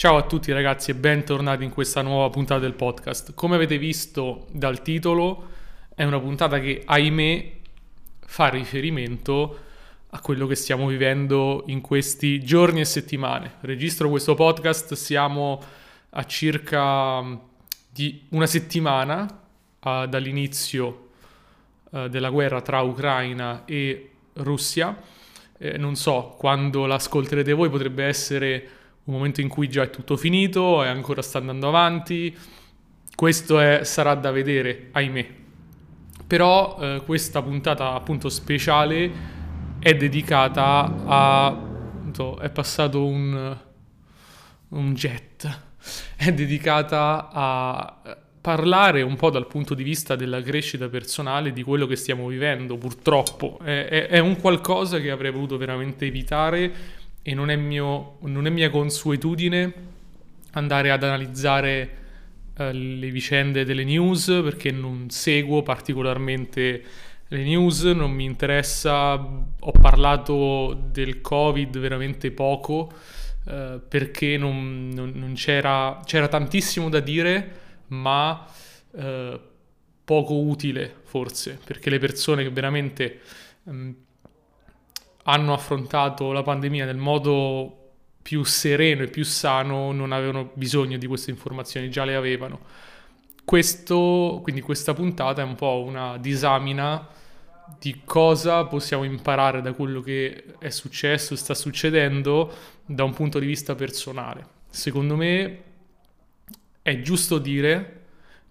Ciao a tutti ragazzi e bentornati in questa nuova puntata del podcast. Come avete visto dal titolo, è una puntata che, ahimè, fa riferimento a quello che stiamo vivendo in questi giorni e settimane. Registro questo podcast, siamo a circa mm, una settimana uh, dall'inizio uh, della guerra tra Ucraina e Russia. Eh, non so, quando l'ascolterete voi potrebbe essere un momento in cui già è tutto finito, e ancora sta andando avanti. Questo è, sarà da vedere, ahimè. Però eh, questa puntata appunto speciale è dedicata a... È passato un, un jet. È dedicata a parlare un po' dal punto di vista della crescita personale di quello che stiamo vivendo, purtroppo. È, è, è un qualcosa che avrei voluto veramente evitare e non è, mio, non è mia consuetudine andare ad analizzare eh, le vicende delle news perché non seguo particolarmente le news, non mi interessa, ho parlato del covid veramente poco eh, perché non, non, non c'era, c'era tantissimo da dire ma eh, poco utile forse perché le persone che veramente... Um, hanno affrontato la pandemia nel modo più sereno e più sano non avevano bisogno di queste informazioni, già le avevano. Questo, quindi questa puntata è un po' una disamina di cosa possiamo imparare da quello che è successo, sta succedendo da un punto di vista personale. Secondo me è giusto dire,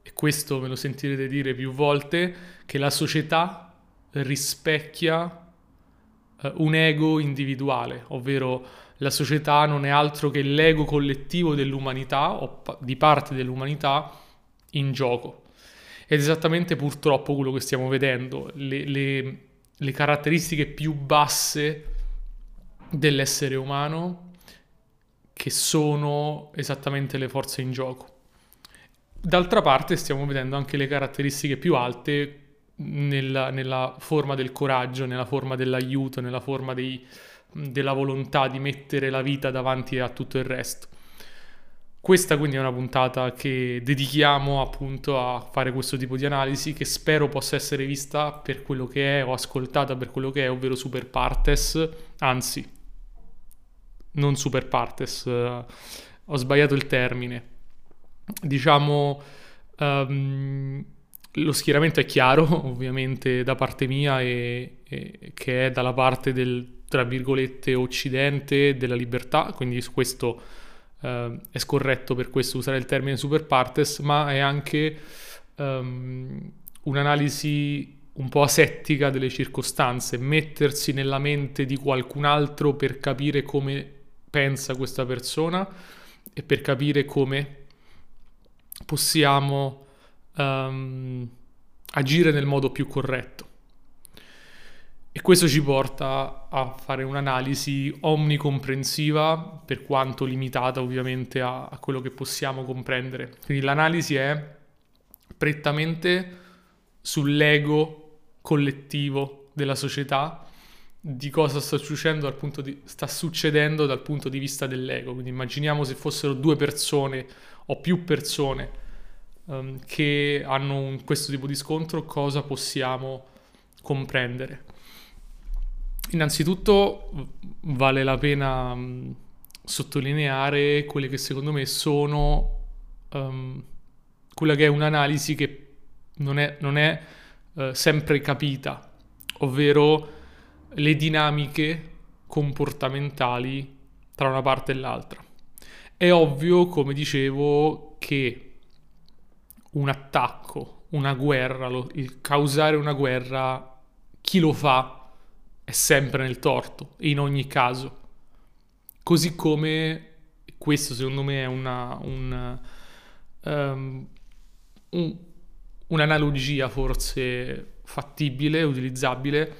e questo me lo sentirete dire più volte, che la società rispecchia un ego individuale, ovvero la società non è altro che l'ego collettivo dell'umanità o di parte dell'umanità in gioco. Ed è esattamente purtroppo quello che stiamo vedendo, le, le, le caratteristiche più basse dell'essere umano che sono esattamente le forze in gioco. D'altra parte stiamo vedendo anche le caratteristiche più alte nella, nella, forma del coraggio, nella forma dell'aiuto, nella forma dei, della volontà di mettere la vita davanti a tutto il resto. Questa quindi è una puntata che dedichiamo appunto a fare questo tipo di analisi che spero possa essere vista per quello che è o ascoltata per quello che è, ovvero super partes, anzi non super partes, uh, ho sbagliato il termine. Diciamo um, lo schieramento è chiaro, ovviamente, da parte mia e, e, che è dalla parte del, tra virgolette, occidente della libertà, quindi su questo eh, è scorretto per questo usare il termine super partes, ma è anche um, un'analisi un po' asettica delle circostanze, mettersi nella mente di qualcun altro per capire come pensa questa persona e per capire come possiamo um, agire nel modo più corretto. E questo ci porta a fare un'analisi omnicomprensiva, per quanto limitata ovviamente a, a quello che possiamo comprendere. Quindi l'analisi è prettamente sull'ego collettivo della società, di cosa sta succedendo, di, sta succedendo dal punto di vista dell'ego. Quindi immaginiamo se fossero due persone o più persone um, che hanno un, questo tipo di scontro, cosa possiamo comprendere. Innanzitutto vale la pena um, sottolineare quelle che secondo me sono um, quella che è un'analisi che non è, non è uh, sempre capita, ovvero le dinamiche comportamentali tra una parte e l'altra. È ovvio, come dicevo, che un attacco, una guerra, lo, il causare una guerra, chi lo fa è sempre nel torto, in ogni caso. Così come questo secondo me è una, un, um, un, un'analogia forse fattibile, utilizzabile,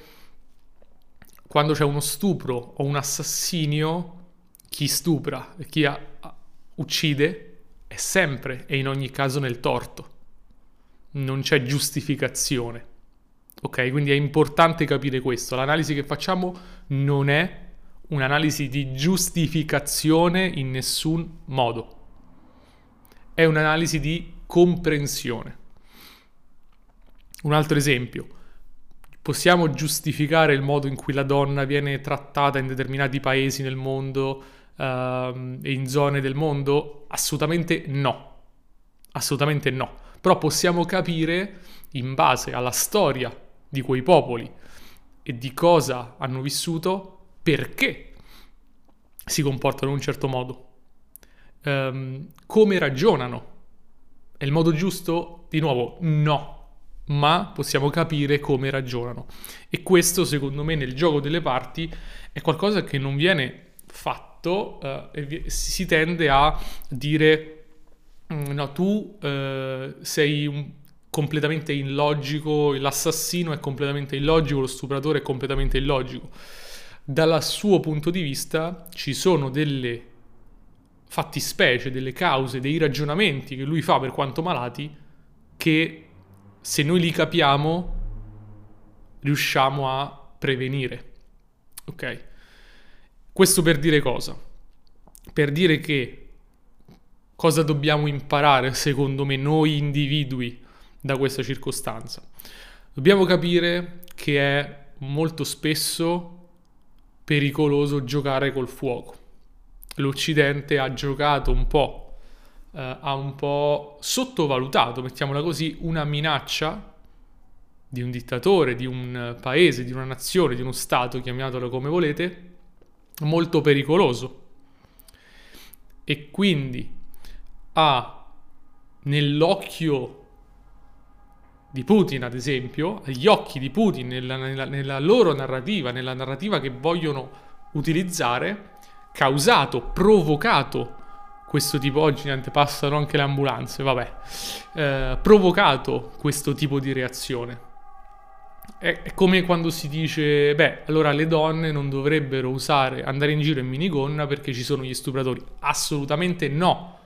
quando c'è uno stupro o un assassinio, chi stupra e chi ha, uccide è sempre e in ogni caso nel torto. Non c'è giustificazione. Ok, quindi è importante capire questo. L'analisi che facciamo non è un'analisi di giustificazione in nessun modo. È un'analisi di comprensione. Un altro esempio. Possiamo giustificare il modo in cui la donna viene trattata in determinati paesi nel mondo in zone del mondo? Assolutamente no. Assolutamente no. Però possiamo capire, in base alla storia di quei popoli e di cosa hanno vissuto, perché si comportano in un certo modo, um, come ragionano. È il modo giusto? Di nuovo, no, ma possiamo capire come ragionano. E questo, secondo me, nel gioco delle parti è qualcosa che non viene fatto uh, e si tende a dire mm, no, tu uh, sei un, completamente illogico, l'assassino è completamente illogico, lo stupratore è completamente illogico dal suo punto di vista ci sono delle fattispecie, delle cause, dei ragionamenti che lui fa per quanto malati che se noi li capiamo riusciamo a prevenire. Ok? Questo per dire cosa? Per dire che cosa dobbiamo imparare secondo me noi individui da questa circostanza? Dobbiamo capire che è molto spesso pericoloso giocare col fuoco. L'Occidente ha giocato un po', eh, ha un po' sottovalutato, mettiamola così, una minaccia di un dittatore, di un paese, di una nazione, di uno Stato, chiamatelo come volete, molto pericoloso. E quindi ha nell'occhio di Putin, ad esempio, agli occhi di Putin, nella, nella, nella, loro narrativa, nella narrativa che vogliono utilizzare, causato, provocato questo tipo, oggi niente, passano anche le ambulanze, vabbè, eh, provocato questo tipo di reazione. È, come quando si dice, beh, allora le donne non dovrebbero usare, andare in giro in minigonna perché ci sono gli stupratori. Assolutamente no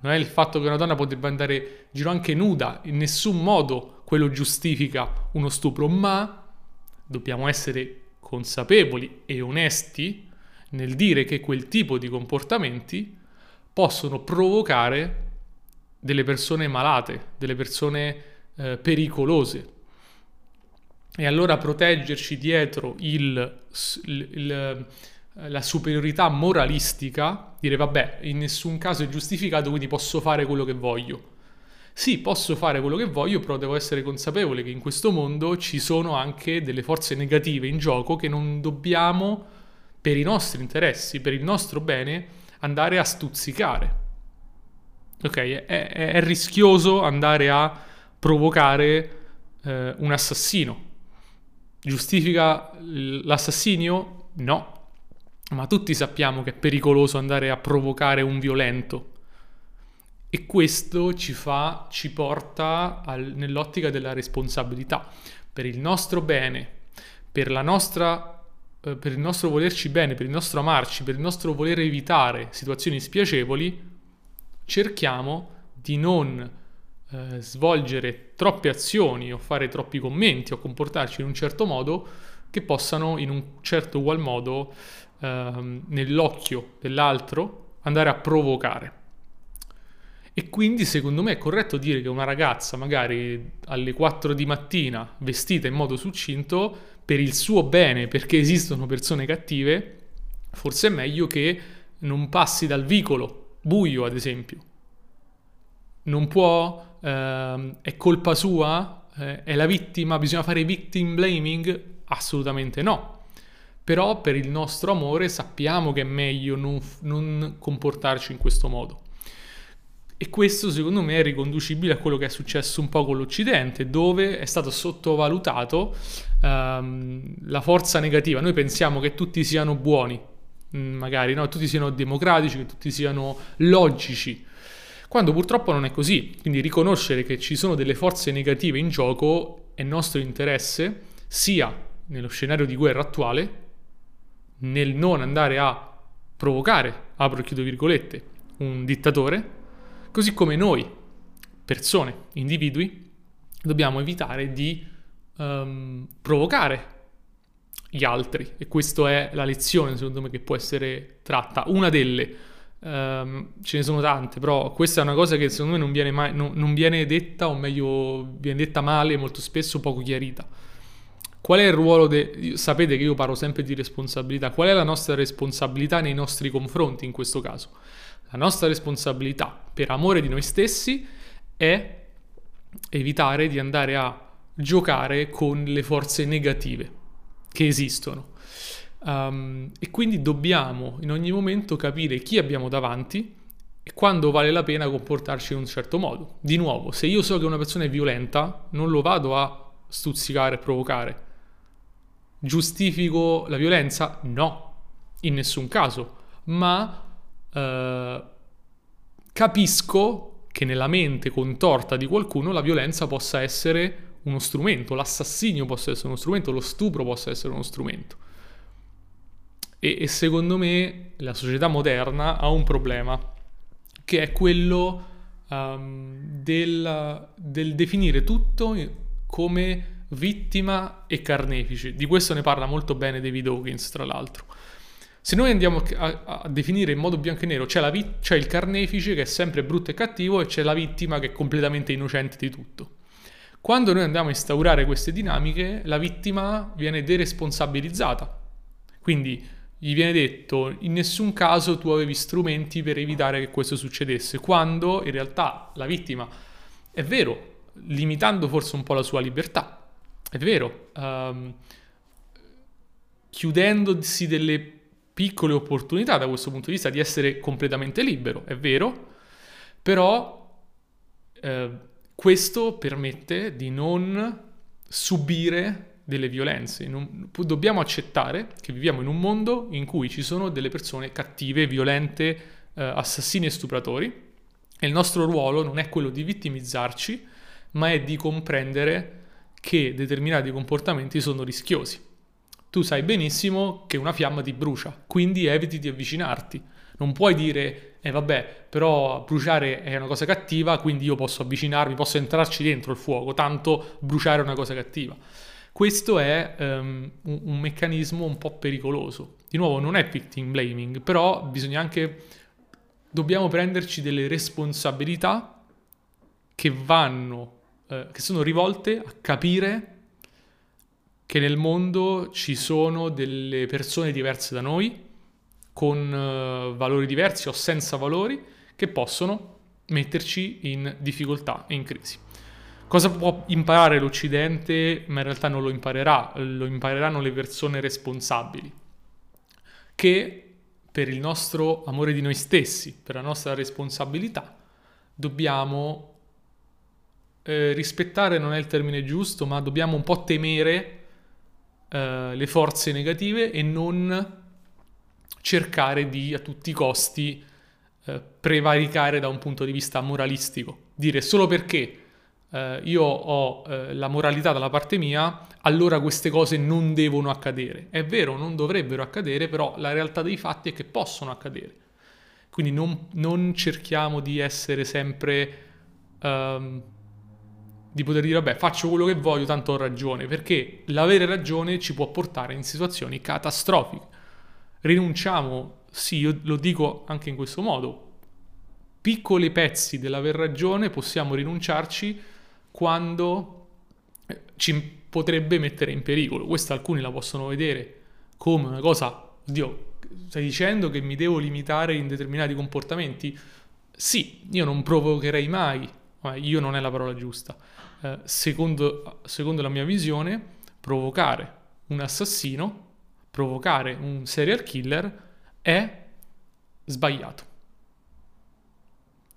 non è il fatto che una donna potrebbe andare in giro anche nuda, in nessun modo quello giustifica uno stupro, ma dobbiamo essere consapevoli e onesti nel dire che quel tipo di comportamenti possono provocare delle persone malate, delle persone eh, pericolose. E allora proteggerci dietro il, il, eh, la superiorità moralistica, dire vabbè, in nessun caso è giustificato, quindi posso fare quello che voglio. Sì, posso fare quello che voglio, però devo essere consapevole che in questo mondo ci sono anche delle forze negative in gioco che non dobbiamo, per i nostri interessi, per il nostro bene, andare a stuzzicare. Ok, è, è, è rischioso andare a provocare eh, un assassino. Giustifica l'assassinio? No, ma tutti sappiamo che è pericoloso andare a provocare un violento. E questo ci fa, ci porta al, nell'ottica della responsabilità. Per il nostro bene, per la nostra eh, per il nostro volerci bene, per il nostro amarci, per il nostro voler evitare situazioni spiacevoli, cerchiamo di non eh, svolgere troppe azioni o fare troppi commenti o comportarci in un certo modo che possano in un certo ugual modo ehm, nell'occhio dell'altro andare a provocare. E quindi secondo me è corretto dire che una ragazza magari alle 4 di mattina vestita in modo succinto, per il suo bene, perché esistono persone cattive, forse è meglio che non passi dal vicolo, buio ad esempio. Non può, ehm, è colpa sua, eh, è la vittima, bisogna fare victim blaming? Assolutamente no però per il nostro amore sappiamo che è meglio non, non comportarci in questo modo. E questo secondo me è riconducibile a quello che è successo un po' con l'Occidente, dove è stato sottovalutato um, la forza negativa. Noi pensiamo che tutti siano buoni, mm, magari, no? tutti siano democratici, che tutti siano logici, quando purtroppo non è così. Quindi riconoscere che ci sono delle forze negative in gioco è nostro interesse, sia nello scenario di guerra attuale, nel non andare a provocare, apro e chiudo virgolette, un dittatore, così come noi, persone, individui, dobbiamo evitare di um, provocare gli altri e questa è la lezione secondo me che può essere tratta. Una delle, um, ce ne sono tante, però questa è una cosa che secondo me non viene, mai, non, non viene detta o meglio viene detta male, molto spesso poco chiarita. Qual è il ruolo, de... sapete che io parlo sempre di responsabilità, qual è la nostra responsabilità nei nostri confronti in questo caso? La nostra responsabilità per amore di noi stessi è evitare di andare a giocare con le forze negative che esistono. Um, e quindi dobbiamo in ogni momento capire chi abbiamo davanti e quando vale la pena comportarci in un certo modo. Di nuovo, se io so che una persona è violenta, non lo vado a stuzzicare e provocare. Giustifico la violenza? No, in nessun caso, ma uh, capisco che nella mente contorta di qualcuno la violenza possa essere uno strumento, l'assassinio possa essere uno strumento, lo stupro possa essere uno strumento. E, e secondo me la società moderna ha un problema, che è quello um, del, del definire tutto come vittima e carnefice. Di questo ne parla molto bene David Hawkins, tra l'altro. Se noi andiamo a, a definire in modo bianco e nero, c'è, vi- c'è, il carnefice che è sempre brutto e cattivo e c'è la vittima che è completamente innocente di tutto. Quando noi andiamo a instaurare queste dinamiche, la vittima viene deresponsabilizzata. Quindi gli viene detto in nessun caso tu avevi strumenti per evitare che questo succedesse, quando in realtà la vittima è vero, limitando forse un po' la sua libertà, è vero, um, chiudendosi delle piccole opportunità da questo punto di vista di essere completamente libero, è vero, però eh, questo permette di non subire delle violenze. Non, dobbiamo accettare che viviamo in un mondo in cui ci sono delle persone cattive, violente, eh, assassini e stupratori e il nostro ruolo non è quello di vittimizzarci, ma è di comprendere che determinati comportamenti sono rischiosi. Tu sai benissimo che una fiamma ti brucia, quindi eviti di avvicinarti. Non puoi dire eh, vabbè, però bruciare è una cosa cattiva, quindi io posso avvicinarmi, posso entrarci dentro il fuoco, tanto bruciare è una cosa cattiva. Questo è um, un, un, meccanismo un po' pericoloso. Di nuovo, non è victim blaming, però bisogna anche... dobbiamo prenderci delle responsabilità che vanno, eh, che sono rivolte a capire che nel mondo ci sono delle persone diverse da noi, con uh, valori diversi o senza valori che possono metterci in difficoltà e in crisi. Cosa può imparare l'Occidente, ma in realtà non lo imparerà, lo impareranno le persone responsabili, che per il nostro amore di noi stessi, per la nostra responsabilità, dobbiamo eh, rispettare, non è il termine giusto, ma dobbiamo un po' temere eh, le forze negative e non cercare di a tutti i costi eh, prevaricare da un punto di vista moralistico. Dire solo perché eh, io ho eh, la moralità dalla parte mia, allora queste cose non devono accadere. È vero, non dovrebbero accadere, però la realtà dei fatti è che possono accadere. Quindi non, non cerchiamo di essere sempre... Um, di poter dire vabbè faccio quello che voglio tanto ho ragione perché l'avere ragione ci può portare in situazioni catastrofiche rinunciamo, sì, io lo dico anche in questo modo, piccoli pezzi dell'aver ragione possiamo rinunciarci quando ci potrebbe mettere in pericolo. Questa alcuni la possono vedere come una cosa, Dio, stai dicendo che mi devo limitare in determinati comportamenti? Sì, io non provocherei mai, ma io non è la parola giusta. Eh, secondo, secondo la mia visione, provocare un assassino provocare un serial killer è sbagliato.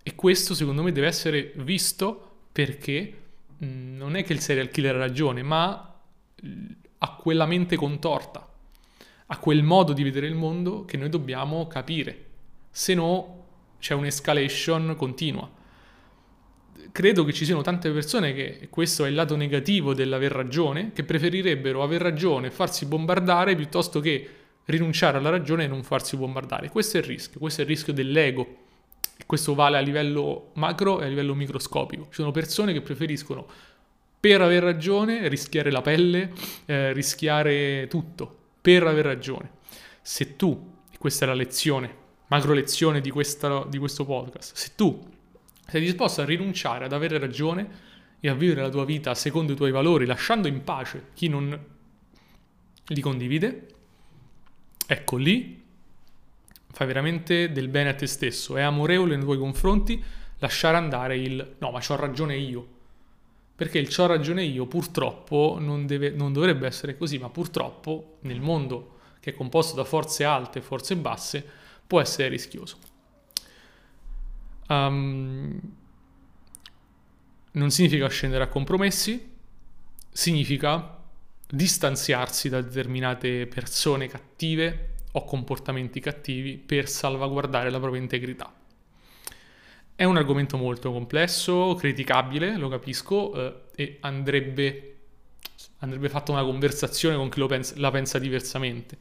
E questo secondo me deve essere visto perché non è che il serial killer ha ragione, ma ha quella mente contorta, ha quel modo di vedere il mondo che noi dobbiamo capire, se no c'è un'escalation continua credo che ci siano tante persone che, questo è il lato negativo dell'aver ragione, che preferirebbero aver ragione e farsi bombardare piuttosto che rinunciare alla ragione e non farsi bombardare. Questo è il rischio, questo è il rischio dell'ego. Questo vale a livello macro e a livello microscopico. Ci sono persone che preferiscono, per aver ragione, rischiare la pelle, eh, rischiare tutto, per aver ragione. Se tu, e questa è la lezione, macro lezione di, questa, di questo podcast, se tu sei disposto a rinunciare ad avere ragione e a vivere la tua vita secondo i tuoi valori, lasciando in pace chi non li condivide, ecco lì fai veramente del bene a te stesso, è amorevole nei tuoi confronti lasciare andare il no, ma c'ho ragione io. Perché il c'ho ragione io purtroppo non, deve, non dovrebbe essere così, ma purtroppo nel mondo che è composto da forze alte e forze basse può essere rischioso. Um, non significa scendere a compromessi, significa distanziarsi da determinate persone cattive o comportamenti cattivi per salvaguardare la propria integrità. È un argomento molto complesso, criticabile, lo capisco, eh, e andrebbe, andrebbe, fatta una conversazione con chi pensa, la pensa diversamente.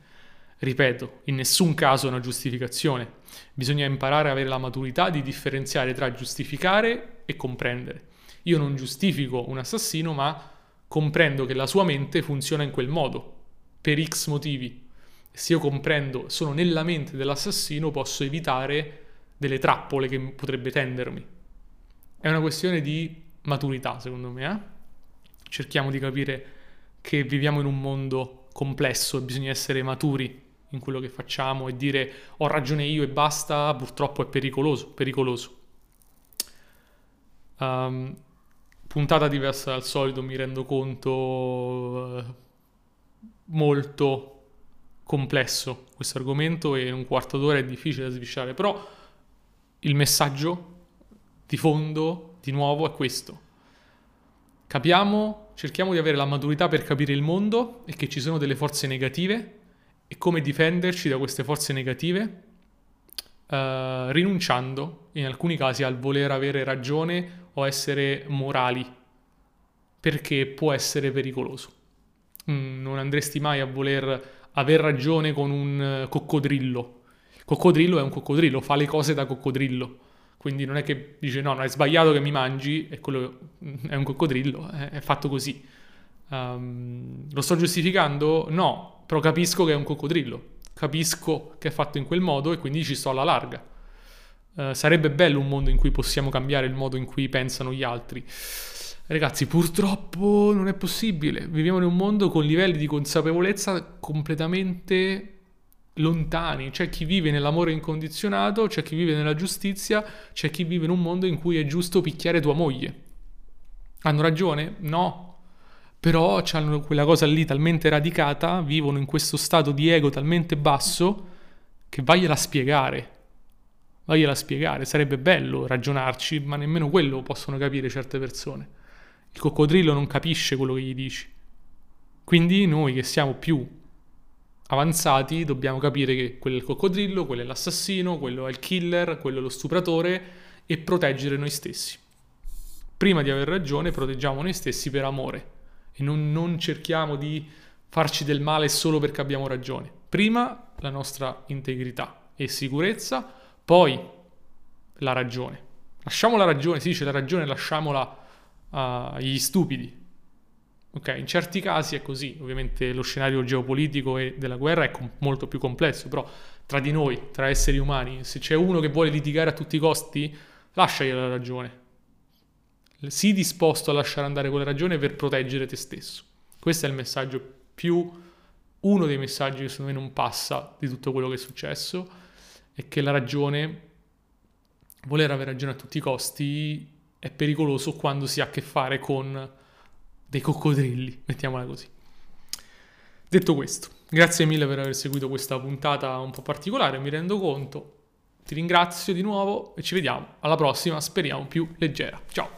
Ripeto, in nessun caso è una giustificazione. Bisogna imparare a avere la maturità di differenziare tra giustificare e comprendere. Io non giustifico un assassino, ma comprendo che la sua mente funziona in quel modo, per X motivi. Se io comprendo, sono nella mente dell'assassino, posso evitare delle trappole che potrebbe tendermi. È una questione di maturità, secondo me. Eh? Cerchiamo di capire che viviamo in un mondo complesso e bisogna essere maturi in quello che facciamo e dire ho ragione io e basta, purtroppo è pericoloso, pericoloso. Um, puntata diversa dal solito, mi rendo conto, uh, molto complesso questo argomento e in un quarto d'ora è difficile da svisciare, però il messaggio di fondo, di nuovo, è questo. Capiamo, cerchiamo di avere la maturità per capire il mondo e che ci sono delle forze negative e come difenderci da queste forze negative, uh, rinunciando in alcuni casi al voler avere ragione o essere morali, perché può essere pericoloso. Mm, non andresti mai a voler aver ragione con un coccodrillo coccodrillo è un coccodrillo, fa le cose da coccodrillo. Quindi non è che dice no, no, è sbagliato che mi mangi, e quello è un coccodrillo, è, è fatto così. Um, lo sto giustificando? No, però capisco che è un coccodrillo, capisco che è fatto in quel modo e quindi ci sto alla larga. Uh, sarebbe bello un mondo in cui possiamo cambiare il modo in cui pensano gli altri. Ragazzi, purtroppo non è possibile. Viviamo in un mondo con livelli di consapevolezza completamente lontani, c'è chi vive nell'amore incondizionato, c'è chi vive nella giustizia, c'è chi vive in un mondo in cui è giusto picchiare tua moglie. Hanno ragione? No. Però hanno quella cosa lì talmente radicata, vivono in questo stato di ego talmente basso che vagliela spiegare. Vagliela spiegare, sarebbe bello ragionarci, ma nemmeno quello possono capire certe persone. Il coccodrillo non capisce quello che gli dici. Quindi noi che siamo più avanzati dobbiamo capire che quello è il coccodrillo, quello è l'assassino, quello è il killer, quello è lo stupratore e proteggere noi stessi. Prima di aver ragione proteggiamo noi stessi per amore e non, non cerchiamo di farci del male solo perché abbiamo ragione. Prima la nostra integrità e sicurezza, poi la ragione. Lasciamo la ragione, si dice la ragione lasciamola agli stupidi, Ok, in certi casi è così, ovviamente lo scenario geopolitico e della guerra è com- molto più complesso, però tra di noi, tra esseri umani, se c'è uno che vuole litigare a tutti i costi, lasciagli la ragione. Sii disposto a lasciare andare quella ragione per proteggere te stesso. Questo è il messaggio più, uno dei messaggi che secondo me non passa di tutto quello che è successo, è che la ragione, voler avere ragione a tutti i costi, è pericoloso quando si ha a che fare con dei coccodrilli, mettiamola così. Detto questo, grazie mille per aver seguito questa puntata un po' particolare, mi rendo conto. Ti ringrazio di nuovo e ci vediamo alla prossima, speriamo più leggera. Ciao!